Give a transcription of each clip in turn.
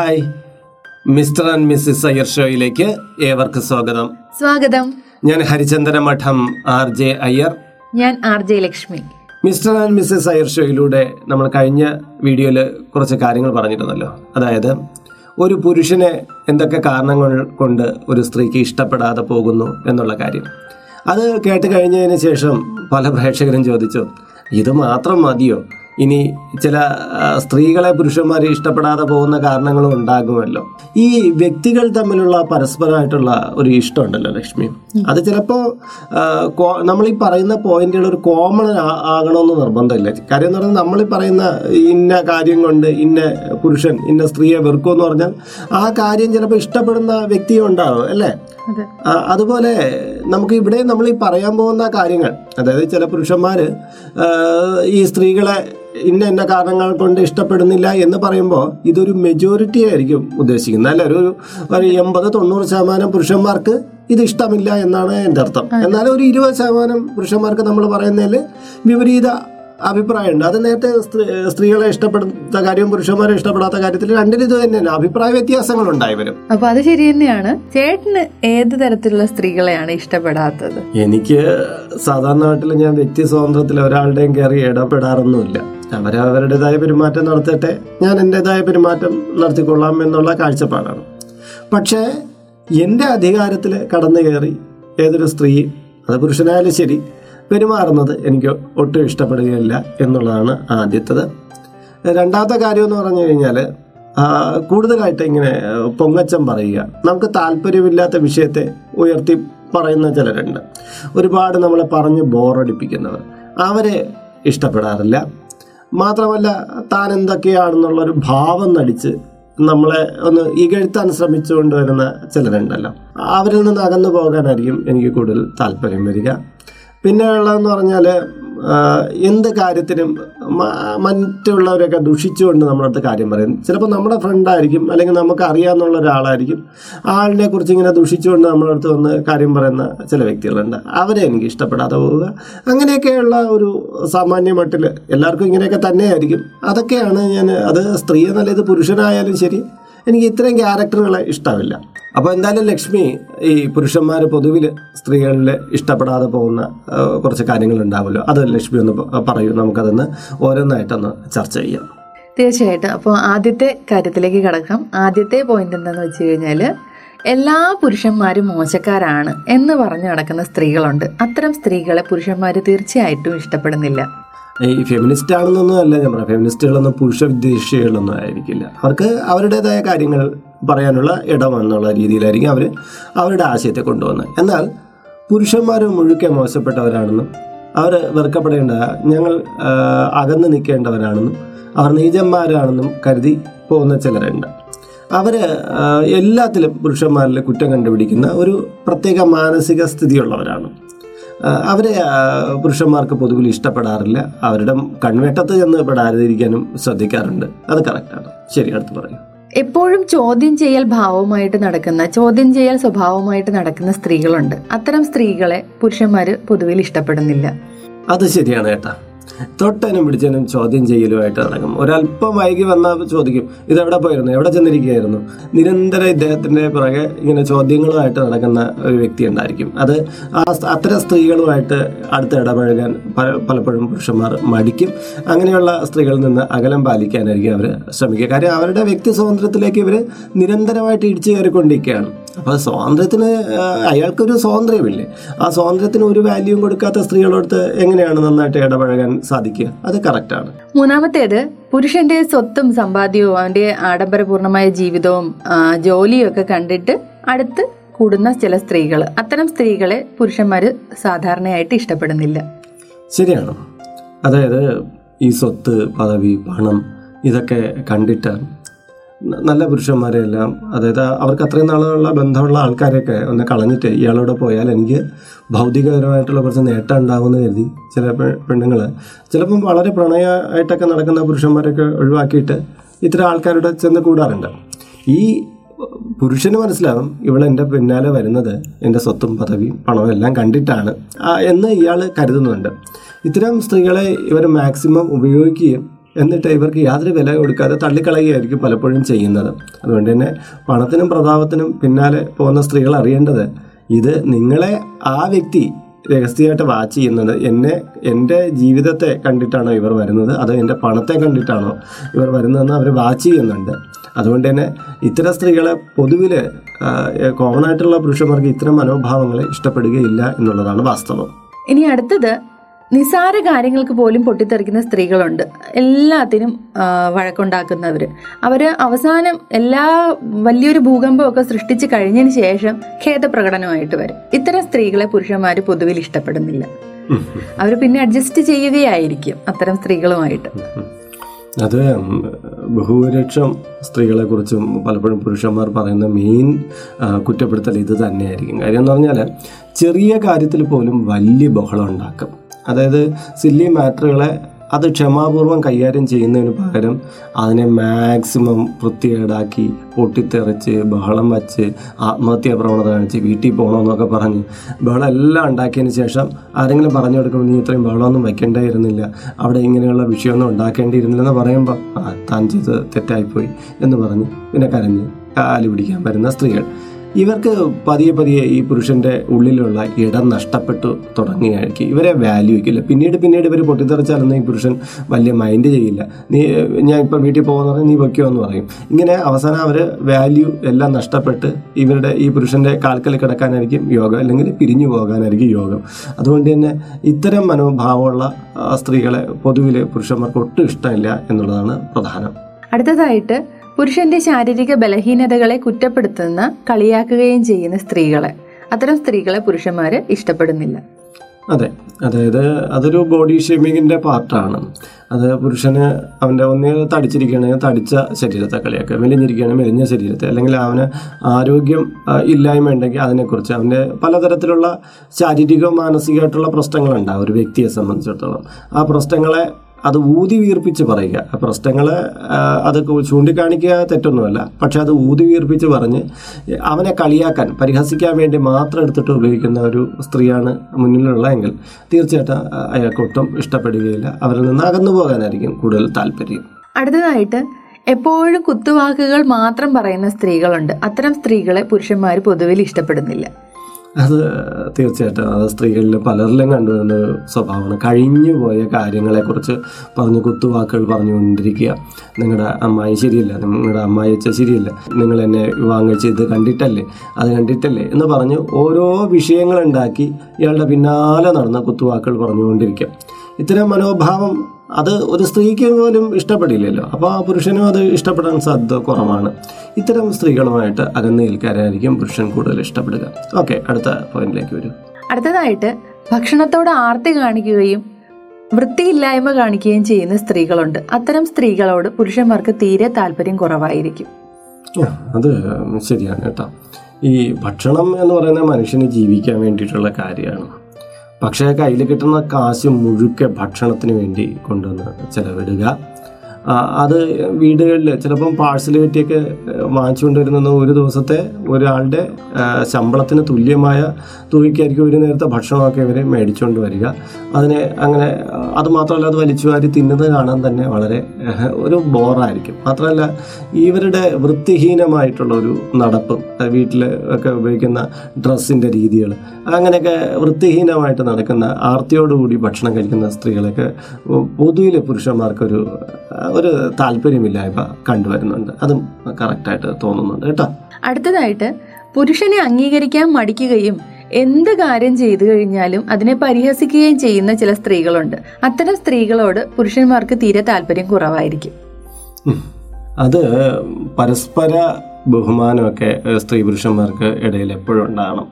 Hi. Mister and missus Iyer ഷോയിലേക്ക് ഏവർക്ക് സ്വാഗതം. സ്വാഗതം. ഞാൻ ഹരിചന്ദ്ര മഠം ആർ ജെ അയ്യർ. ഞാൻ R J Lakshmi. Mister and missus Iyer ഷോയിലൂടെ നമ്മൾ കഴിഞ്ഞ വീഡിയോയിൽ കുറച്ച് കാര്യങ്ങൾ പറഞ്ഞിരുന്നല്ലോ. അതായത് ഒരു പുരുഷനെ എന്തൊക്കെ കാരണങ്ങൾ കൊണ്ട് ഒരു സ്ത്രീക്ക് ഇഷ്ടപ്പെടാതെ പോകുന്നു എന്നുള്ള കാര്യം. അത് കേട്ട് കഴിഞ്ഞതിന് ശേഷം പല പ്രേക്ഷകരും ചോദിച്ചു ഇത് മാത്രം മതിയോ? ഇനി ചില സ്ത്രീകളെ പുരുഷന്മാർ ഇഷ്ടപ്പെടാതെ പോകുന്ന കാരണങ്ങളും ഉണ്ടാകുമല്ലോ. ഈ വ്യക്തികൾ തമ്മിലുള്ള പരസ്പരമായിട്ടുള്ള ഒരു ഇഷ്ടമുണ്ടല്ലോ ലക്ഷ്മി. അത് ചിലപ്പോൾ നമ്മൾ ഈ പറയുന്ന പോയിന്റുകൾ ഒരു കോമൺ ആകണമെന്ന് നിർബന്ധമില്ല. കാര്യം എന്ന് പറഞ്ഞാൽ നമ്മൾ ഈ പറയുന്ന ഇന്ന കാര്യം കൊണ്ട് ഇന്ന പുരുഷൻ ഇന്ന സ്ത്രീയെ വെറുക്കുമെന്ന് പറഞ്ഞാൽ ആ കാര്യം ചിലപ്പോൾ ഇഷ്ടപ്പെടുന്ന വ്യക്തിയും ഉണ്ടാവും അല്ലേ? അതുപോലെ നമുക്ക് ഇവിടെ നമ്മൾ ഈ പറയാൻ പോകുന്ന കാര്യങ്ങൾ അതായത് ചില പുരുഷന്മാർ ഈ സ്ത്രീകളെ ഇന്ന ഇന്ന കാരണങ്ങൾ കൊണ്ട് ഇഷ്ടപ്പെടുന്നില്ല എന്ന് പറയുമ്പോൾ ഇതൊരു മെജോറിറ്റി ആയിരിക്കും ഉദ്ദേശിക്കുന്നത്. അല്ല? ഒരു ഒരു എൺപത് തൊണ്ണൂറ് ശതമാനം പുരുഷന്മാർക്ക് ഇത് ഇഷ്ടമില്ല എന്നാണ് എന്റെ അർത്ഥം. എന്നാലും ഒരു ഇരുപത് ശതമാനം പുരുഷന്മാർക്ക് നമ്മൾ പറയുന്നതിൽ വിപരീത അഭിപ്രായമുണ്ട്. അത് നേരത്തെ സ്ത്രീ സ്ത്രീകളെ ഇഷ്ടപ്പെടുന്ന കാര്യവും പുരുഷന്മാരെ ഇഷ്ടപ്പെടാത്ത കാര്യത്തിൽ രണ്ടിലും ഇത് തന്നെയാണ്. അഭിപ്രായ വ്യത്യാസങ്ങൾ ഉണ്ടായി വരും. അപ്പൊ അത് ശരി തന്നെയാണ്. ചേട്ടന് ഏത് തരത്തിലുള്ള സ്ത്രീകളെയാണ് ഇഷ്ടപ്പെടാത്തത്? എനിക്ക് സാധാരണ നാട്ടിൽ ഞാൻ വ്യക്തി സ്വാതന്ത്ര്യത്തിൽ ഒരാളുടെയും കയറി ഇടപെടാറൊന്നുമില്ല. അവരവരുടേതായ പെരുമാറ്റം നടത്തട്ടെ ഞാൻ എന്റെതായ പെരുമാറ്റം നടത്തിക്കൊള്ളാം എന്നുള്ള കാഴ്ചപ്പാടാണ്. പക്ഷേ എന്റെ അധികാരത്തിൽ കടന്നു കയറി ഏതൊരു സ്ത്രീ അത് പുരുഷനായാലും ശരി പെരുമാറുന്നത് എനിക്ക് ഒട്ടും ഇഷ്ടപ്പെടുകയില്ല എന്നുള്ളതാണ് ആദ്യത്തത്. രണ്ടാമത്തെ കാര്യം എന്ന് പറഞ്ഞു കഴിഞ്ഞാൽ കൂടുതലായിട്ട് ഇങ്ങനെ പൊങ്ങച്ചം പറയുക. നമുക്ക് താല്പര്യമില്ലാത്ത വിഷയത്തെ ഉയർത്തി പറയുന്ന ചിലരുണ്ട്. ഒരുപാട് നമ്മളെ പറഞ്ഞ് ബോറടിപ്പിക്കുന്നവർ. അവരെ ഇഷ്ടപ്പെടാറില്ല. മാത്രമല്ല താൻ എന്തൊക്കെയാണെന്നുള്ളൊരു ഭാവം നടിച്ച് നമ്മളെ ഒന്ന് ഇകഴ്ത്താൻ ശ്രമിച്ചുകൊണ്ട് വരുന്ന ചിലരുണ്ടല്ലോ. അവരിൽ നിന്ന് അകന്നു പോകാനായിരിക്കും എനിക്ക് കൂടുതൽ താല്പര്യം വരിക. പിന്നെ ഉള്ളതെന്ന് പറഞ്ഞാൽ എന്ത് കാര്യത്തിനും മറ്റുള്ളവരൊക്കെ ദുഷിച്ചുകൊണ്ട് നമ്മളടുത്ത് കാര്യം പറയും. ചിലപ്പോൾ നമ്മുടെ ഫ്രണ്ടായിരിക്കും അല്ലെങ്കിൽ നമുക്ക് അറിയാമെന്നുള്ള ഒരാളായിരിക്കും ആളിനെ കുറിച്ച് ഇങ്ങനെ ദുഷിച്ചുകൊണ്ട് നമ്മളടുത്ത് വന്ന് കാര്യം പറയുന്ന ചില വ്യക്തികളുണ്ട്. അവരെ എനിക്ക് ഇഷ്ടപ്പെടാതെ പോവുക. അങ്ങനെയൊക്കെയുള്ള ഒരു സാമാന്യ മട്ടിൽ എല്ലാവർക്കും ഇങ്ങനെയൊക്കെ തന്നെയായിരിക്കും. അതൊക്കെയാണ് ഞാൻ അത് സ്ത്രീ എന്നല്ല ഇത് പുരുഷനായാലും ശരി എനിക്ക് ഇത്രയും ക്യാരക്ടറുകളെ ഇഷ്ടമില്ല അപ്പോൾ എന്തായാലും ലക്ഷ്മി ഈ പുരുഷന്മാർ പൊതുവിൽ സ്ത്രീകളിൽ ഇഷ്ടപ്പെടാതെ പോകുന്ന കുറച്ച് കാര്യങ്ങൾ ഉണ്ടാവുമല്ലോ അത് ലക്ഷ്മി ഒന്ന് പറയൂ. നമുക്കതൊന്ന് ഓരോന്നായിട്ടൊന്ന് ചർച്ച ചെയ്യാം. തീർച്ചയായിട്ടും. അപ്പോൾ ആദ്യത്തെ കാര്യത്തിലേക്ക് കടക്കാം. ആദ്യത്തെ പോയിന്റ് എന്താണെന്ന് വെച്ച് കഴിഞ്ഞാൽ എല്ലാ പുരുഷന്മാരും മോശക്കാരാണ് എന്ന് പറഞ്ഞു നടക്കുന്ന സ്ത്രീകളുണ്ട്. അത്തരം സ്ത്രീകളെ പുരുഷന്മാർ തീർച്ചയായിട്ടും ഇഷ്ടപ്പെടുന്നില്ല. ഈ ഫെമിനിസ്റ്റ് ആണെന്നൊന്നും അല്ല ഞാൻ പറയാം ഫെമിനിസ്റ്റുകളൊന്നും പുരുഷ വിദ്വേഷികളൊന്നും ആയിരിക്കില്ല. അവർക്ക് അവരുടേതായ കാര്യങ്ങൾ പറയാനുള്ള ഇടമെന്നുള്ള രീതിയിലായിരിക്കും അവർ അവരുടെ ആശയത്തെ കൊണ്ടുവന്നത് എന്നാൽ പുരുഷന്മാർ മുഴുക്കെ മോശപ്പെട്ടവരാണെന്നും അവർ വെറുക്കപ്പെടേണ്ട ഞങ്ങൾ അകന്ന് നിൽക്കേണ്ടവരാണെന്നും അവർ നീചന്മാരാണെന്നും കരുതി പോകുന്ന ചിലരുണ്ട്. അവർ എല്ലാത്തിലും പുരുഷന്മാരിൽ കുറ്റം കണ്ടുപിടിക്കുന്ന ഒരു പ്രത്യേക മാനസിക സ്ഥിതിയുള്ളവരാണ്. അവരെ പുരുഷന്മാർക്ക് പൊതുവിൽ ഇഷ്ടപ്പെടാറില്ല. അവരുടെ കൺവെട്ടത്ത് ചെന്ന് പെടാതിരിക്കാനും ശ്രദ്ധിക്കാറുണ്ട്. അത് കറക്റ്റാണ് ശരി അടുത്ത് പറയും എപ്പോഴും ചോദ്യം ചെയ്യൽ ഭാവമായിട്ട് നടക്കുന്ന ചോദ്യം ചെയ്യൽ സ്വഭാവമായിട്ട് നടക്കുന്ന സ്ത്രീകളുണ്ട്. അത്തരം സ്ത്രീകളെ പുരുഷന്മാർ പൊതുവിൽ ഇഷ്ടപ്പെടുന്നില്ല. അത് ശരിയാണ് കേട്ടാ തൊട്ടനും പിടിച്ചനും ചോദ്യം ചെയ്യലുമായിട്ട് നടക്കും. ഒരല്പം വൈകി വന്നാൽ ചോദിക്കും ഇതെവിടെ പോയിരുന്നു? എവിടെ ചെന്നിരിക്കുകയായിരുന്നു? നിരന്തരം ഇദ്ദേഹത്തിന്റെ പുറകെ ഇങ്ങനെ ചോദ്യങ്ങളുമായിട്ട് നടക്കുന്ന ഒരു വ്യക്തി ഉണ്ടായിരിക്കും. അത് ആ അത്തരം സ്ത്രീകളുമായിട്ട് അടുത്ത് ഇടപഴകാൻ പല- പലപ്പോഴും പുരുഷന്മാർ മടിക്കും. അങ്ങനെയുള്ള സ്ത്രീകളിൽ നിന്ന് അകലം പാലിക്കാനായിരിക്കും അവർ ശ്രമിക്കുക. കാര്യം അവരുടെ വ്യക്തി സ്വാതന്ത്ര്യത്തിലേക്ക് ഇവർ നിരന്തരമായിട്ട് ഇടിച്ചു കയറിക്കൊണ്ടിരിക്കുകയാണ്. അപ്പോൾ സ്വാതന്ത്ര്യത്തിന് അയാൾക്കൊരു സ്വാതന്ത്ര്യമില്ലേ? ആ സ്വാതന്ത്ര്യത്തിന് ഒരു വാല്യൂവും കൊടുക്കാത്ത സ്ത്രീകളോടത്ത് എങ്ങനെയാണ് നന്നായിട്ട് ഇടപഴകാൻ സാധിക്കുക? അത് കറക്റ്റാണ് മൂന്നാമത്തേത് പുരുഷന്റെ സ്വത്തും സമ്പാദ്യവും അവന്റെ ആഡംബരപൂർണമായ ജീവിതവും ജോലിയും ഒക്കെ കണ്ടിട്ട് അടുത്ത് കൂടുന്ന ചില സ്ത്രീകൾ അത്തരം സ്ത്രീകളെ പുരുഷന്മാർ സാധാരണയായിട്ട് ഇഷ്ടപ്പെടുന്നില്ല. ശരിയാണ്. അതായത് ഈ സ്വത്ത് പദവി പണം ഇതൊക്കെ കണ്ടിട്ട് നല്ല പുരുഷന്മാരെയെല്ലാം അതായത് അവർക്ക് അത്രയും നാളുള്ള ബന്ധമുള്ള ആൾക്കാരെയൊക്കെ ഒന്ന് കളഞ്ഞിട്ട് ഇയാളോടെ പോയാൽ എനിക്ക് ഭൗതികപരമായിട്ടുള്ള കുറച്ച് നേട്ടം ഉണ്ടാവുമെന്ന് കരുതി ചില പെണ്ണുങ്ങൾ ചിലപ്പം വളരെ പ്രണയമായിട്ടൊക്കെ നടക്കുന്ന പുരുഷന്മാരൊക്കെ ഒഴിവാക്കിയിട്ട് ഇത്തരം ആൾക്കാരുടെ ചെന്ന് കൂടാറുണ്ട്. ഈ പുരുഷന് മനസ്സിലാവും ഇവളെന്റെ പിന്നാലെ വരുന്നത് എന്റെ സ്വത്തും പദവിയും പണവും എല്ലാം കണ്ടിട്ടാണ് എന്ന് ഇയാൾ കരുതുന്നുണ്ട്. ഇത്തരം സ്ത്രീകളെ ഇവർ മാക്സിമം ഉപയോഗിക്കുകയും എന്നിട്ട് ഇവർക്ക് യാതൊരു വില കൊടുക്കാതെ തള്ളിക്കളയുകയായിരിക്കും പലപ്പോഴും ചെയ്യുന്നത്. അതുകൊണ്ട് തന്നെ പണത്തിനും പ്രതാപത്തിനും പിന്നാലെ പോകുന്ന സ്ത്രീകൾ അറിയേണ്ടത് ഇത് നിങ്ങളെ ആ വ്യക്തി രഹസ്യമായിട്ട് വാച്ച് ചെയ്യുന്നത് എന്നെ എന്റെ ജീവിതത്തെ കണ്ടിട്ടാണോ ഇവർ വരുന്നത്? അതോ എന്റെ പണത്തെ കണ്ടിട്ടാണോ ഇവർ വരുന്നതെന്ന് അവർ വാച്ച് ചെയ്യുന്നുണ്ട്. അതുകൊണ്ട് തന്നെ ഇത്തരം സ്ത്രീകളെ പൊതുവിൽ കോമൺ ആയിട്ടുള്ള പുരുഷന്മാർക്ക് ഇത്തരം മനോഭാവങ്ങളെ ഇഷ്ടപ്പെടുകയില്ല എന്നുള്ളതാണ് വാസ്തവം. ഇനി അടുത്തത് നിസാര കാര്യങ്ങൾക്ക് പോലും പൊട്ടിത്തെറിക്കുന്ന സ്ത്രീകളുണ്ട്. എല്ലാത്തിനും വഴക്കുണ്ടാക്കുന്നവർ അവർ അവസാനം എല്ലാ വലിയൊരു ഭൂകമ്പമൊക്കെ സൃഷ്ടിച്ചു കഴിഞ്ഞതിന് ശേഷം ഖേദപ്രകടനമായിട്ട് വരും. ഇത്തരം സ്ത്രീകളെ പുരുഷന്മാർ പൊതുവിൽ ഇഷ്ടപ്പെടുന്നില്ല. അവർ പിന്നെ അഡ്ജസ്റ്റ് ചെയ്യുകയായിരിക്കും അത്തരം സ്ത്രീകളുമായിട്ട്. അത് ബഹുഭൂരിപക്ഷം സ്ത്രീകളെ കുറിച്ചും പലപ്പോഴും പുരുഷന്മാർ പറയുന്ന മെയിൻ കുറ്റപ്പെടുത്തൽ ഇത് തന്നെയായിരിക്കും. കാര്യം എന്ന് പറഞ്ഞാൽ ചെറിയ കാര്യത്തിൽ പോലും വലിയ ബഹളം ഉണ്ടാക്കും. അതായത് സില്ലി മാറ്ററുകളെ അത് ക്ഷമാപൂർവം കൈകാര്യം ചെയ്യുന്നതിന് പകരം അതിനെ മാക്സിമം വൃത്തികേടാക്കി പൊട്ടിത്തെറിച്ച് ബഹളം വച്ച് ആത്മഹത്യാ പ്രവണത കാണിച്ച് വീട്ടിൽ പോകണമെന്നൊക്കെ പറഞ്ഞ് ബഹളം എല്ലാം ഉണ്ടാക്കിയതിന് ശേഷം ആരെങ്കിലും പറഞ്ഞു കൊടുക്കുമ്പോൾ നീ ഇത്രയും ബഹളമൊന്നും വയ്ക്കേണ്ടായിരുന്നില്ല അവിടെ ഇങ്ങനെയുള്ള വിഷയമൊന്നും ഉണ്ടാക്കേണ്ടിയിരുന്നില്ലെന്ന് പറയുമ്പോൾ താൻ ചെയ്ത് തെറ്റായിപ്പോയി എന്ന് പറഞ്ഞ് പിന്നെ കരഞ്ഞ് കാലു പിടിക്കാൻ വരുന്ന സ്ത്രീകൾ. ഇവർക്ക് പതിയെ പതിയെ ഈ പുരുഷന്റെ ഉള്ളിലുള്ള ഇടം നഷ്ടപ്പെട്ടു തുടങ്ങിയായിരിക്കും ഇവരെ വാല്യൂ വയ്ക്കില്ല പിന്നീട് പിന്നീട് ഇവർ പൊട്ടിത്തെറിച്ചാലൊന്നും ഈ പുരുഷൻ വലിയ മൈൻഡ് ചെയ്യില്ല. നീ ഞാൻ ഇപ്പം വീട്ടിൽ പോകുന്ന പറഞ്ഞാൽ നീ വയ്ക്കുമോ എന്ന് പറയും. ഇങ്ങനെ അവസാനം അവർ വാല്യൂ എല്ലാം നഷ്ടപ്പെട്ട് ഇവരുടെ ഈ പുരുഷന്റെ കാൽക്കൽ കിടക്കാനായിരിക്കും യോഗം അല്ലെങ്കിൽ പിരിഞ്ഞു പോകാനായിരിക്കും യോഗം. അതുകൊണ്ട് തന്നെ ഇത്തരം മനോഭാവമുള്ള സ്ത്രീകളെ പൊതുവിൽ പുരുഷന്മാർക്ക് ഒട്ടും ഇഷ്ടമില്ല എന്നുള്ളതാണ് പ്രധാനം. അടുത്തതായിട്ട് പുരുഷന്റെ ശാരീരിക ബലഹീനതകളെ കുറ്റപ്പെടുത്തുന്ന കളിയാക്കുകയും ചെയ്യുന്ന സ്ത്രീകളെ. അത്തരം സ്ത്രീകളെ പുരുഷന്മാര് ഇഷ്ടപ്പെടുന്നില്ല. അതെ. അതായത് അതൊരു ബോഡി ഷേമിങ്ങിന്റെ പാർട്ടാണ്. അത് പുരുഷന് അവന്റെ ഒന്ന് തടിച്ചിരിക്കുകയാണെങ്കിൽ തടിച്ച ശരീരത്തെ കളിയാക്കുക. മെലിഞ്ഞിരിക്കുകയാണെങ്കിൽ മെലിഞ്ഞ ശരീരത്തെ. അല്ലെങ്കിൽ അവന് ആരോഗ്യം ഇല്ലായ്മ ഉണ്ടെങ്കിൽ അതിനെക്കുറിച്ച് അവന്റെ പലതരത്തിലുള്ള ശാരീരികവും മാനസികമായിട്ടുള്ള പ്രശ്നങ്ങളുണ്ടാവും ഒരു വ്യക്തിയെ സംബന്ധിച്ചിടത്തോളം. ആ പ്രശ്നങ്ങളെ അത് ഊതി വീർപ്പിച്ച് പറയുക. പ്രശ്നങ്ങൾ അത് ചൂണ്ടിക്കാണിക്കുക തെറ്റൊന്നുമല്ല. പക്ഷെ അത് ഊതി വീർപ്പിച്ച് പറഞ്ഞ് അവനെ കളിയാക്കാൻ പരിഹസിക്കാൻ വേണ്ടി മാത്രം എടുത്തിട്ട് ഉപയോഗിക്കുന്ന ഒരു സ്ത്രീയാണ് മുന്നിലുള്ള എങ്കിൽ തീർച്ചയായിട്ടും അയാൾക്ക് ഒട്ടും ഇഷ്ടപ്പെടുകയില്ല. അവരിൽ നിന്ന് അകന്നു പോകാനായിരിക്കും കൂടുതൽ താല്പര്യം. അടുത്തതായിട്ട് എപ്പോഴും കുത്തുവാക്കുകൾ മാത്രം പറയുന്ന സ്ത്രീകളുണ്ട്. അത്തരം സ്ത്രീകളെ പുരുഷന്മാർ പൊതുവിൽ ഇഷ്ടപ്പെടുന്നില്ല. അത് തീർച്ചയായിട്ടും. അത് സ്ത്രീകളിൽ പലരിലും കണ്ടുവരുന്ന ഒരു സ്വഭാവമാണ്. കഴിഞ്ഞു പോയ കാര്യങ്ങളെക്കുറിച്ച് പറഞ്ഞ് കുത്തുവാക്കുകൾ പറഞ്ഞുകൊണ്ടിരിക്കുക. നിങ്ങളുടെ അമ്മായി ശരിയല്ല. നിങ്ങളുടെ അമ്മായി അച്ഛ ശരിയല്ല. നിങ്ങൾ എന്നെ വിവാഹം ഇത് കണ്ടിട്ടല്ലേ? അത് കണ്ടിട്ടല്ലേ? എന്ന് പറഞ്ഞ് ഓരോ വിഷയങ്ങളുണ്ടാക്കി ഇയാളുടെ പിന്നാലെ നടന്ന കുത്തുവാക്കുകൾ പറഞ്ഞുകൊണ്ടിരിക്കുക. ഇത്തരം മനോഭാവം അത് ഒരു സ്ത്രീക്ക് പോലും ഇഷ്ടപ്പെടില്ലല്ലോ. അപ്പോൾ ആ പുരുഷനും അത് ഇഷ്ടപ്പെടാൻ സാധ്യത കുറവാണ്. ഇത്തരം സ്ത്രീകളുമായിട്ട് അകന്നു നിൽക്കാനായിരിക്കും പുരുഷൻ കൂടുതൽ ഇഷ്ടപ്പെടുക. ഓക്കെ അടുത്ത പോയിന്റിലേക്ക് വരും. അടുത്തതായിട്ട് ഭക്ഷണത്തോട് ആർത്തി കാണിക്കുകയും വൃത്തിയില്ലായ്മ കാണിക്കുകയും ചെയ്യുന്ന സ്ത്രീകളുണ്ട്. അത്തരം സ്ത്രീകളോട് പുരുഷന്മാർക്ക് തീരെ താല്പര്യം കുറവായിരിക്കും. അത് ശരിയാണ് കേട്ടോ. ഈ ഭക്ഷണം എന്ന് പറയുന്നത് മനുഷ്യന് ജീവിക്കാൻ വേണ്ടിയിട്ടുള്ള കാര്യമാണ്. പക്ഷേ കയ്യിൽ കിട്ടുന്ന കാശ് മുഴുക്കെ ഭക്ഷണത്തിന് വേണ്ടി കൊണ്ടുവന്ന് ചെലവിടുക. അത് വീടുകളിൽ ചിലപ്പം പാഴ്സൽ കെട്ടിയൊക്കെ വാങ്ങിച്ചുകൊണ്ട് വരുന്ന ഒരു ദിവസത്തെ ഒരാളുടെ ശമ്പളത്തിന് തുല്യമായ തുകയ്ക്കായിരിക്കും ഒരു നേരത്തെ ഭക്ഷണമൊക്കെ ഇവർ മേടിച്ചുകൊണ്ട് വരിക. അതിനെ അങ്ങനെ അത് മാത്രമല്ല അത് വലിച്ചു വാരി തിന്നുന്നത് കാണാൻ തന്നെ വളരെ ഒരു ബോറായിരിക്കും. മാത്രമല്ല ഇവരുടെ വൃത്തിഹീനമായിട്ടുള്ള ഒരു നടപ്പ് വീട്ടിൽ ഒക്കെ ഉപയോഗിക്കുന്ന ഡ്രസ്സിന്റെ രീതികൾ അങ്ങനെയൊക്കെ വൃത്തിഹീനമായിട്ട് നടക്കുന്ന ആർത്തിയോടുകൂടി ഭക്ഷണം കഴിക്കുന്ന സ്ത്രീകളൊക്കെ പൊതുവിലെ പുരുഷന്മാർക്കൊരു ഒരു താല്പര്യമില്ലായ്മ കണ്ടുവരുന്നുണ്ട്. അതും കറക്റ്റായിട്ട് തോന്നുന്നുണ്ട് കേട്ടോ. അടുത്തതായിട്ട് പുരുഷനെ അംഗീകരിക്കാൻ മടിക്കുകയും എന്ത് കാര്യം ചെയ്തു കഴിഞ്ഞാലും അതിനെ പരിഹസിക്കുകയും ചെയ്യുന്ന ചില സ്ത്രീകളുണ്ട്. അത്തരം സ്ത്രീകളോട് പുരുഷന്മാർക്ക് തീരെ താല്പര്യം കുറവായിരിക്കും. അത് പരസ്പര ബഹുമാനമൊക്കെ സ്ത്രീ പുരുഷന്മാർക്ക് ഇടയിൽ എപ്പോഴും ഉണ്ടാകണം.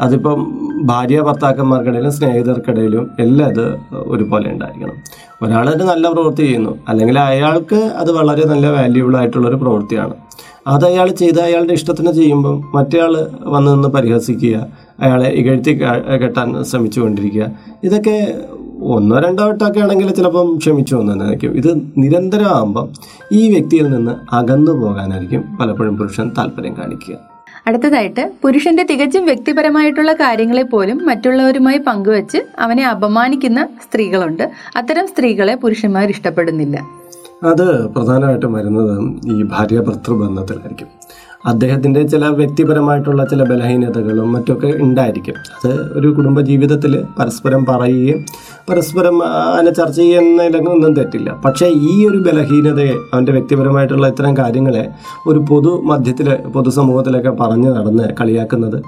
അതിപ്പം ഭാര്യ ഭർത്താക്കന്മാർക്കിടയിലും സ്നേഹിതർക്കിടയിലും എല്ലാം അത് ഒരുപോലെ ഉണ്ടായിരിക്കണം. ഒരാൾ ഒരാളൊരു നല്ല പ്രവൃത്തി ചെയ്യുന്നു. അല്ലെങ്കിൽ അയാൾക്ക് അത് വളരെ നല്ല വാല്യൂബിൾ ആയിട്ടുള്ള ഒരു പ്രവൃത്തിയാണ്. അത് അയാൾ ചെയ്ത് അയാളുടെ ഇഷ്ടത്തിന് ചെയ്യുമ്പം മറ്റേയാൾ വന്നു നിന്ന് പരിഹസിക്കുക അയാളെ ഇകഴ്ത്തി കെട്ടാൻ ശ്രമിച്ചു കൊണ്ടിരിക്കുക. ഇതൊക്കെ ഒന്നോ രണ്ടോ വട്ടമൊക്കെ ആണെങ്കിൽ ചിലപ്പം ക്ഷമിച്ചു വന്നതായിരിക്കും ഇത് നിരന്തരമാകുമ്പം ഈ വ്യക്തിയിൽ നിന്ന് അകന്നു പോകാനായിരിക്കും പലപ്പോഴും പുരുഷൻ താല്പര്യം കാണിക്കുക. അടുത്തതായിട്ട് പുരുഷന്റെ തികച്ചും വ്യക്തിപരമായിട്ടുള്ള കാര്യങ്ങളെ പോലും മറ്റുള്ളവരുമായി പങ്കുവച്ച് അവനെ അപമാനിക്കുന്ന സ്ത്രീകളുണ്ട്. അത്തരം സ്ത്രീകളെ പുരുഷന്മാർ ഇഷ്ടപ്പെടുന്നില്ല. അത് പ്രധാനമായിട്ടും വരുന്നത് ഈ ഭാര്യ ഭർത്തൃ ബന്ധത്തിലായിരിക്കും. അദ്ദേഹത്തിന്റെ ചില വ്യക്തിപരമായിട്ടുള്ള ചില ബലഹീനതകളും മറ്റൊക്കെ ഉണ്ടായിരിക്കും. അത് ഒരു കുടുംബ ജീവിതത്തിൽ പരസ്പരം പറയുകയും പരസ്പരം അതിനെ ചർച്ച ചെയ്യുന്നതിലൊന്നും തെറ്റില്ല. പക്ഷേ ഈ ഒരു ബലഹീനതയെ അവന്റെ വ്യക്തിപരമായിട്ടുള്ള ഇത്തരം കാര്യങ്ങളെ ഒരു പൊതു മധ്യത്തിൽ പൊതുസമൂഹത്തിലൊക്കെ പറഞ്ഞു നടന്ന് കളിയാക്കുന്നത്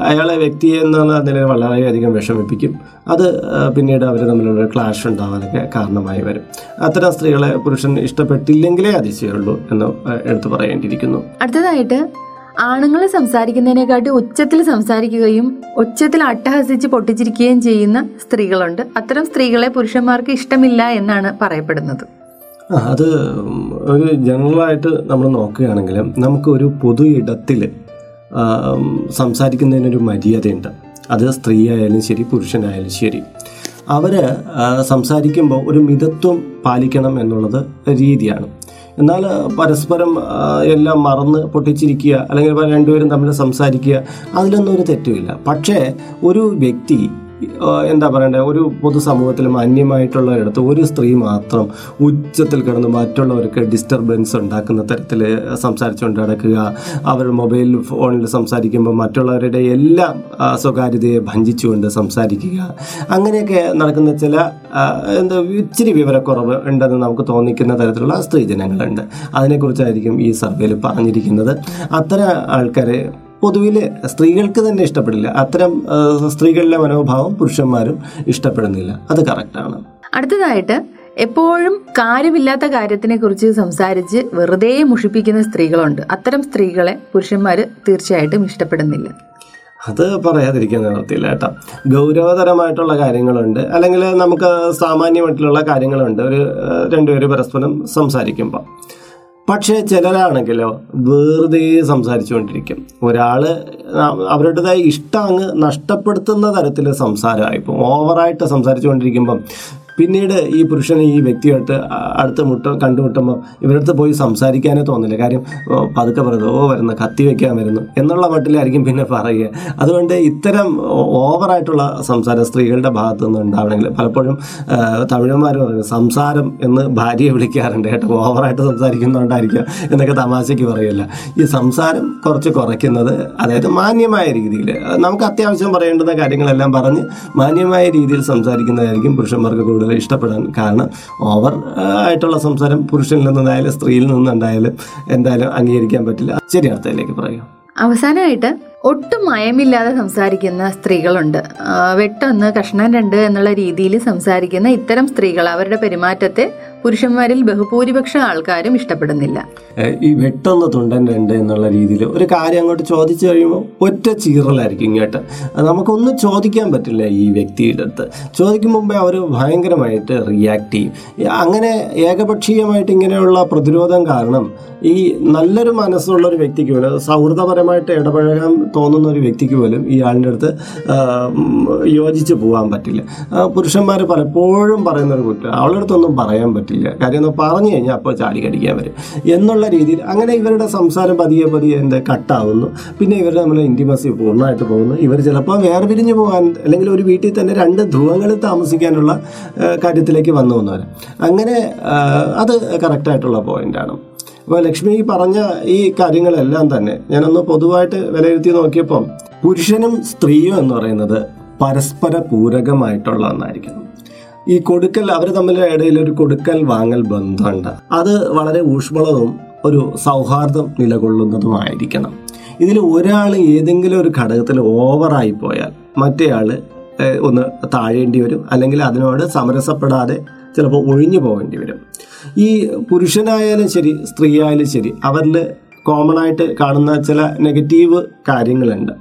അയാളെ വ്യക്തി എന്നുള്ള നിലയിൽ വളരെയധികം വിഷമിപ്പിക്കും. അത് പിന്നീട് അവർ തമ്മിലുള്ള ക്ലാഷ് ഉണ്ടാവാനൊക്കെ കാരണമായി വരും. അത്തരം സ്ത്രീകളെ പുരുഷൻ ഇഷ്ടപ്പെട്ടില്ലെങ്കിലേ അതിശയുള്ളൂ എന്ന് എടുത്തു പറയേണ്ടിയിരിക്കുന്നു. അടുത്തതായിട്ട് ആണുങ്ങൾ സംസാരിക്കുന്നതിനെക്കാട്ടി ഉച്ചത്തിൽ സംസാരിക്കുകയും ഉച്ചത്തിൽ അട്ടഹസിച്ച് പൊട്ടിച്ചിരിക്കുകയും ചെയ്യുന്ന സ്ത്രീകളുണ്ട്. അത്തരം സ്ത്രീകളെ പുരുഷന്മാർക്ക് ഇഷ്ടമില്ല എന്നാണ് പറയപ്പെടുന്നത്. അത് ഒരു ജനറലായിട്ട് നമ്മൾ നോക്കുകയാണെങ്കിൽ നമുക്ക് ഒരു പൊതു ഇടത്തിൽ സംസാരിക്കുന്നതിനൊരു മര്യാദയുണ്ട്. അത് സ്ത്രീ ആയാലും ശരി പുരുഷനായാലും ശരി. അവർ സംസാരിക്കുമ്പോൾ ഒരു മിതത്വം പാലിക്കണം എന്നുള്ളത് രീതിയാണ്. എന്നാൽ പരസ്പരം എല്ലാം മറന്ന് പൊട്ടിച്ചിരിക്കുക അല്ലെങ്കിൽ രണ്ടുപേരും തമ്മിൽ സംസാരിക്കുക അതിലൊന്നും ഒരു തെറ്റുമില്ല. പക്ഷേ ഒരു വ്യക്തി എന്താ പറയണ്ടേ ഒരു പൊതുസമൂഹത്തിൽ മാന്യമായിട്ടുള്ള ഇടത്ത് ഒരു സ്ത്രീ മാത്രം ഉച്ചത്തിൽ കിടന്ന് മറ്റുള്ളവർക്ക് ഡിസ്റ്റർബൻസ് ഉണ്ടാക്കുന്ന തരത്തിൽ സംസാരിച്ചുകൊണ്ട് നടക്കുക. അവർ മൊബൈൽ ഫോണിൽ സംസാരിക്കുമ്പോൾ മറ്റുള്ളവരുടെ എല്ലാം സ്വകാര്യതയെ ഭഞ്ചിച്ചുകൊണ്ട് സംസാരിക്കുക. അങ്ങനെയൊക്കെ നടക്കുന്ന ചില എന്താ ഇച്ചിരി വിവരക്കുറവ് ഉണ്ടെന്ന് നമുക്ക് തോന്നിക്കുന്ന തരത്തിലുള്ള സ്ത്രീജനങ്ങളുണ്ട്. അതിനെക്കുറിച്ചായിരിക്കും ഈ സർവേയിൽ പറഞ്ഞിരിക്കുന്നത്. അത്തരം ആൾക്കാരെ പൊതുവിൽ സ്ത്രീകൾക്ക് തന്നെ ഇഷ്ടപ്പെടില്ല. അത്തരം സ്ത്രീകളുടെ മനോഭാവം പുരുഷന്മാരും ഇഷ്ടപ്പെടുന്നില്ല. അത് കറക്റ്റാണ് അടുത്തതായിട്ട് എപ്പോഴും കാര്യമില്ലാത്ത കാര്യത്തിനെ കുറിച്ച് സംസാരിച്ച് വെറുതെ മുഷിപ്പിക്കുന്ന സ്ത്രീകളുണ്ട്. അത്തരം സ്ത്രീകളെ പുരുഷന്മാർ തീർച്ചയായിട്ടും ഇഷ്ടപ്പെടുന്നില്ല. അത് പറയാതിരിക്കാൻ നിർത്തിയില്ല കേട്ടോ. ഗൗരവതരമായിട്ടുള്ള കാര്യങ്ങളുണ്ട്. അല്ലെങ്കിൽ നമുക്ക് സാമാന്യമായിട്ടുള്ള കാര്യങ്ങളുണ്ട്. ഒരു രണ്ടുപേര് പരസ്പരം സംസാരിക്കുമ്പോൾ പക്ഷേ ചിലരാണെങ്കിലോ വെറുതെ സംസാരിച്ചുകൊണ്ടിരിക്കും. ഒരാൾ അവരുടേതായ ഇഷ്ടം അങ്ങ് നഷ്ടപ്പെടുത്തുന്ന തരത്തിൽ സംസാരമായിപ്പോൾ ഓവറായിട്ട് സംസാരിച്ചുകൊണ്ടിരിക്കുമ്പം പിന്നീട് ഈ പുരുഷന് ഈ വ്യക്തിയായിട്ട് അടുത്ത മുട്ട കണ്ടുമുട്ടുമ്പോൾ ഇവരടുത്ത് പോയി സംസാരിക്കാനേ തോന്നില്ല. കാര്യം പതുക്കെ പറയുന്നത് ഓ വരുന്നു കത്തി വെക്കാൻ വരുന്നു എന്നുള്ള മട്ടിലായിരിക്കും പിന്നെ പറയുക. അതുകൊണ്ട് ഇത്തരം ഓവറായിട്ടുള്ള സംസാരം സ്ത്രീകളുടെ ഭാഗത്തു നിന്ന് ഉണ്ടാവണമെങ്കിൽ പലപ്പോഴും തമിഴന്മാർ പറയുന്നത് സംസാരം എന്ന് ഭാര്യയെ വിളിക്കാറുണ്ട്. കേട്ടോ ഓവറായിട്ട് സംസാരിക്കുന്നതുകൊണ്ടായിരിക്കാം എന്നൊക്കെ തമാശയ്ക്ക് പറയില്ല ഈ സംസാരം കുറച്ച് കുറയ്ക്കുന്നത് അതായത് മാന്യമായ രീതിയിൽ നമുക്ക് അത്യാവശ്യം പറയേണ്ടുന്ന കാര്യങ്ങളെല്ലാം പറഞ്ഞ് മാന്യമായ രീതിയിൽ സംസാരിക്കുന്നതായിരിക്കും പുരുഷന്മാർക്ക് കൂടുതൽ ഇഷ്ടപ്പെടാൻ കാരണം ഓവർ ആയിട്ടുള്ള സംസാരം പുരുഷനിൽ നിന്നായാലും സ്ത്രീയിൽ നിന്നുണ്ടായാലും എന്തായാലും അംഗീകരിക്കാൻ പറ്റില്ല. ശരി അർത്ഥത്തിലേക്ക് പറയാം അവസാനമായിട്ട് ഒട്ടും മയമില്ലാതെ സംസാരിക്കുന്ന സ്ത്രീകളുണ്ട്. വെട്ടൊന്ന് കഷ്ണം രണ്ട് എന്നുള്ള രീതിയിൽ സംസാരിക്കുന്ന ഇത്തരം സ്ത്രീകൾ അവരുടെ പെരുമാറ്റത്തെ പുരുഷന്മാരിൽ ബഹുഭൂരിപക്ഷം ആൾക്കാരും ഇഷ്ടപ്പെടുന്നില്ല. ഈ വെട്ടൊന്ന് തുണ്ടൻ രണ്ട് എന്നുള്ള രീതിയിൽ ഒരു കാര്യം അങ്ങോട്ട് ചോദിച്ചു കഴിയുമ്പോൾ ഒറ്റ ചീറലായിരിക്കും ഇങ്ങോട്ട്. നമുക്കൊന്നും ചോദിക്കാൻ പറ്റില്ല ഈ വ്യക്തിയുടെ അടുത്ത്. ചോദിക്കും മുമ്പേ അവർ ഭയങ്കരമായിട്ട് റിയാക്ട് ചെയ്യും. അങ്ങനെ ഏകപക്ഷീയമായിട്ട് ഇങ്ങനെയുള്ള പ്രതിരോധം കാരണം ഈ നല്ലൊരു മനസ്സുള്ള ഒരു വ്യക്തിക്ക് പോലും സൗഹൃദപരമായിട്ട് ഇടപഴകാൻ തോന്നുന്ന ഒരു വ്യക്തിക്ക് പോലും ഈ ആളിന്റെ അടുത്ത് യോജിച്ച് പോകാൻ പറ്റില്ല. പുരുഷന്മാർ പലപ്പോഴും പറയുന്ന ഒരു കുറ്റം അവളുടെ അടുത്തൊന്നും പറയാൻ പറ്റില്ല. കാര്യം എന്ന് പറഞ്ഞു കഴിഞ്ഞാൽ അപ്പോൾ ചാടി കടിക്കാൻ വരും. എന്നുള്ള രീതിയിൽ അങ്ങനെ ഇവരുടെ സംസാരം പതിയെ പതിയെ എന്താ കട്ടാവുന്നു. പിന്നെ ഇവരുടെ നമ്മൾ ഇന്റിമസി പൂർണമായിട്ട് പോകുന്നു. ഇവർ ചിലപ്പോൾ വേർപിരിഞ്ഞു പോകാൻ അല്ലെങ്കിൽ ഒരു വീട്ടിൽ തന്നെ രണ്ട് ധ്രുവങ്ങളിൽ താമസിക്കാനുള്ള കാര്യത്തിലേക്ക് വന്നു വന്നവർ അങ്ങനെ അത് കറക്റ്റായിട്ടുള്ള പോയിന്റാണ് അപ്പോൾ ലക്ഷ്മി പറഞ്ഞ ഈ കാര്യങ്ങളെല്ലാം തന്നെ ഞാനൊന്ന് പൊതുവായിട്ട് വിലയിരുത്തി നോക്കിയപ്പം പുരുഷനും സ്ത്രീയും എന്ന് പറയുന്നത് പരസ്പര പൂരകമായിട്ടുള്ള ഒന്നായിരിക്കണം. ഈ കൊടുക്കൽ അവർ തമ്മിലെ ഇടയിൽ ഒരു കൊടുക്കൽ വാങ്ങൽ ബന്ധമുണ്ട്. അത് വളരെ ഊഷ്മളവും ഒരു സൗഹാർദ്ദം നിലകൊള്ളുന്നതുമായിരിക്കണം. ഇതിൽ ഒരാൾ ഏതെങ്കിലും ഒരു ഘടകത്തിൽ ഓവറായി പോയാൽ മറ്റേയാൾ ഒന്ന് താഴേണ്ടി വരും. അല്ലെങ്കിൽ അതിനോട് സമരസപ്പെടാതെ ചിലപ്പോൾ ഒഴിഞ്ഞു പോകേണ്ടി വരും. ഈ പുരുഷനായാലും ശരി സ്ത്രീ ആയാലും ശരി അവരിൽ കോമൺ ആയിട്ട് കാണുന്ന ചില നെഗറ്റീവ് കാര്യങ്ങളുണ്ട്.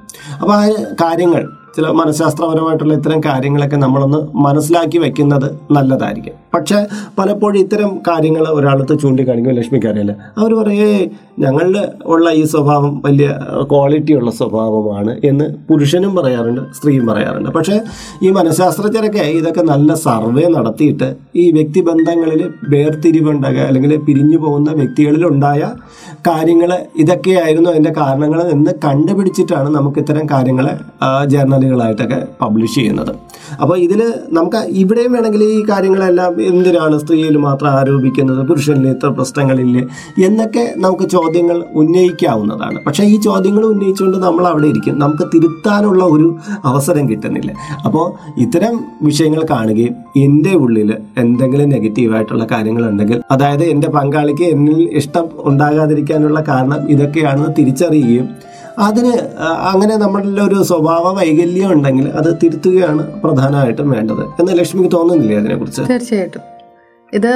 അപ്പോൾ ആ കാര്യങ്ങൾ ചില മനഃശാസ്ത്രപരമായിട്ടുള്ള ഇത്തരം കാര്യങ്ങളൊക്കെ നമ്മളൊന്ന് മനസ്സിലാക്കി വെക്കുന്നത് നല്ലതായിരിക്കും. പക്ഷെ പലപ്പോഴും ഇത്തരം കാര്യങ്ങൾ ഒരാളത്ത് ചൂണ്ടിക്കാണിക്കും ലക്ഷ്മിക്ക് അറിയില്ല. അവർ പറയേ ഞങ്ങളുടെ ഉള്ള ഈ സ്വഭാവം വലിയ ക്വാളിറ്റിയുള്ള സ്വഭാവമാണ് എന്ന് പുരുഷനും പറയാറുണ്ട് സ്ത്രീയും പറയാറുണ്ട്. പക്ഷേ ഈ മനഃശാസ്ത്രജ്ഞരൊക്കെ ഇതൊക്കെ നല്ല സർവേ നടത്തിയിട്ട് ഈ വ്യക്തിബന്ധങ്ങളിൽ വേർതിരിവുണ്ടാകുക അല്ലെങ്കിൽ പിരിഞ്ഞു പോകുന്ന വ്യക്തികളിലുണ്ടായ കാര്യങ്ങൾ ഇതൊക്കെയായിരുന്നു അതിന്റെ കാരണങ്ങൾ എന്ന് കണ്ടുപിടിച്ചിട്ടാണ് നമുക്ക് ഇത്തരം കാര്യങ്ങളെ ജേർണലിൽ ചാനലുകളായിട്ടൊക്കെ പബ്ലിഷ് ചെയ്യുന്നത്. അപ്പോൾ ഇതിൽ നമുക്ക് ഇവിടെയും വേണമെങ്കിൽ ഈ കാര്യങ്ങളെല്ലാം എന്തിനാണ് സ്ത്രീയിൽ മാത്രം ആരോപിക്കുന്നത്? പുരുഷനിൽ ഇത്ര പ്രശ്നങ്ങളില്ലേ? എന്നൊക്കെ നമുക്ക് ചോദ്യങ്ങൾ ഉന്നയിക്കാവുന്നതാണ്. പക്ഷേ ഈ ചോദ്യങ്ങൾ ഉന്നയിച്ചുകൊണ്ട് നമ്മൾ അവിടെ ഇരിക്കും. നമുക്ക് തിരുത്താനുള്ള ഒരു അവസരം കിട്ടുന്നില്ല. അപ്പോൾ ഇത്തരം വിഷയങ്ങൾ കാണുകയും എന്റെ ഉള്ളിൽ എന്തെങ്കിലും നെഗറ്റീവായിട്ടുള്ള കാര്യങ്ങളുണ്ടെങ്കിൽ അതായത് എന്റെ പങ്കാളിക്ക് എന്നിൽ ഇഷ്ടം ഉണ്ടാകാതിരിക്കാനുള്ള കാരണം ഇതൊക്കെയാണെന്ന് തിരിച്ചറിയുകയും അതിന് അങ്ങനെ നമ്മളിൽ ഒരു സ്വഭാവ വൈകല്യം ഉണ്ടെങ്കിൽ അത് തിരുത്തുകയാണ് പ്രധാനമായിട്ടും വേണ്ടത്. എന്ന് ലക്ഷ്മിക്ക് തോന്നുന്നില്ലേ അതിനെക്കുറിച്ച്? തീർച്ചയായിട്ടും. ഇത്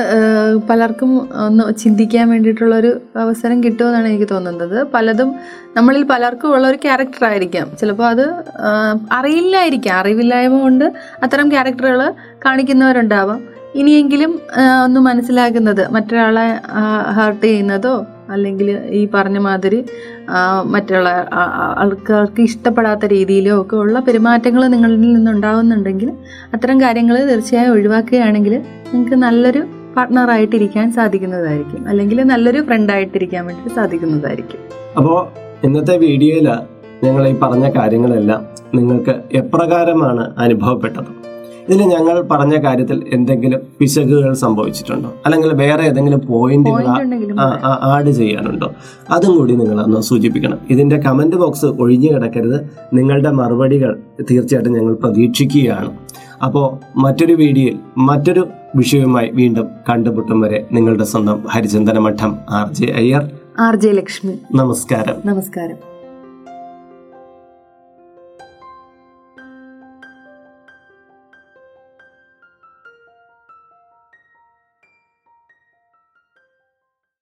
പലർക്കും ഒന്ന് ചിന്തിക്കാൻ വേണ്ടിയിട്ടുള്ളൊരു അവസരം കിട്ടുമെന്നാണ് എനിക്ക് തോന്നുന്നത്. പലതും നമ്മളിൽ പലർക്കും ഉള്ള ഒരു ക്യാരക്ടർ ആയിരിക്കാം. ചിലപ്പോൾ അത് അറിയില്ലായിരിക്കാം. അറിവില്ലായ്മ കൊണ്ട് അത്തരം ക്യാരക്ടറുകൾ കാണിക്കുന്നവരുണ്ടാവാം. ഇനിയെങ്കിലും ഒന്ന് മനസ്സിലാക്കുന്നത് മറ്റൊരാളെ ഹേർട്ട് ചെയ്യുന്നതോ അല്ലെങ്കിൽ ഈ പറഞ്ഞ മാതിരി മറ്റുള്ള ആൾക്കാർക്ക് ഇഷ്ടപ്പെടാത്ത രീതിയിലോ ഒക്കെ ഉള്ള പെരുമാറ്റങ്ങൾ നിങ്ങളിൽ നിന്നുണ്ടാവുന്നുണ്ടെങ്കിൽ അത്തരം കാര്യങ്ങൾ തീർച്ചയായും ഒഴിവാക്കുകയാണെങ്കിൽ നിങ്ങൾക്ക് നല്ലൊരു പാർട്ട്ണറായിട്ടിരിക്കാൻ സാധിക്കുന്നതായിരിക്കും. അല്ലെങ്കിൽ നല്ലൊരു ഫ്രണ്ടായിട്ടിരിക്കാൻ വേണ്ടി സാധിക്കുന്നതായിരിക്കും. അപ്പോൾ ഇന്നത്തെ വീഡിയോയിൽ ഞങ്ങൾ ഈ പറഞ്ഞ കാര്യങ്ങളെല്ലാം നിങ്ങൾക്ക് എപ്രകാരമാണ് അനുഭവപ്പെട്ടത്? ഇതിൽ ഞങ്ങൾ പറഞ്ഞ കാര്യത്തിൽ എന്തെങ്കിലും പിശകുകൾ സംഭവിച്ചിട്ടുണ്ടോ? അല്ലെങ്കിൽ വേറെ ഏതെങ്കിലും പോയിന്റുകൾ പോയിന്റ് ആഡ് ചെയ്യാനുണ്ടോ? അതും കൂടി നിങ്ങൾ ഒന്ന് സൂചിപ്പിക്കണം. ഇതിന്റെ കമന്റ് ബോക്സ് ഒഴിഞ്ഞു കിടക്കരുത്. നിങ്ങളുടെ മറുപടികൾ തീർച്ചയായിട്ടും ഞങ്ങൾ പ്രതീക്ഷിക്കുകയാണ്. അപ്പോൾ മറ്റൊരു വീഡിയോയിൽ മറ്റൊരു വിഷയവുമായി വീണ്ടും കണ്ടുമുട്ടും വരെ നിങ്ങളുടെ സ്വന്തം Harichandana Madom R J Iyer. R J Lakshmi. നമസ്കാരം. നമസ്കാരം.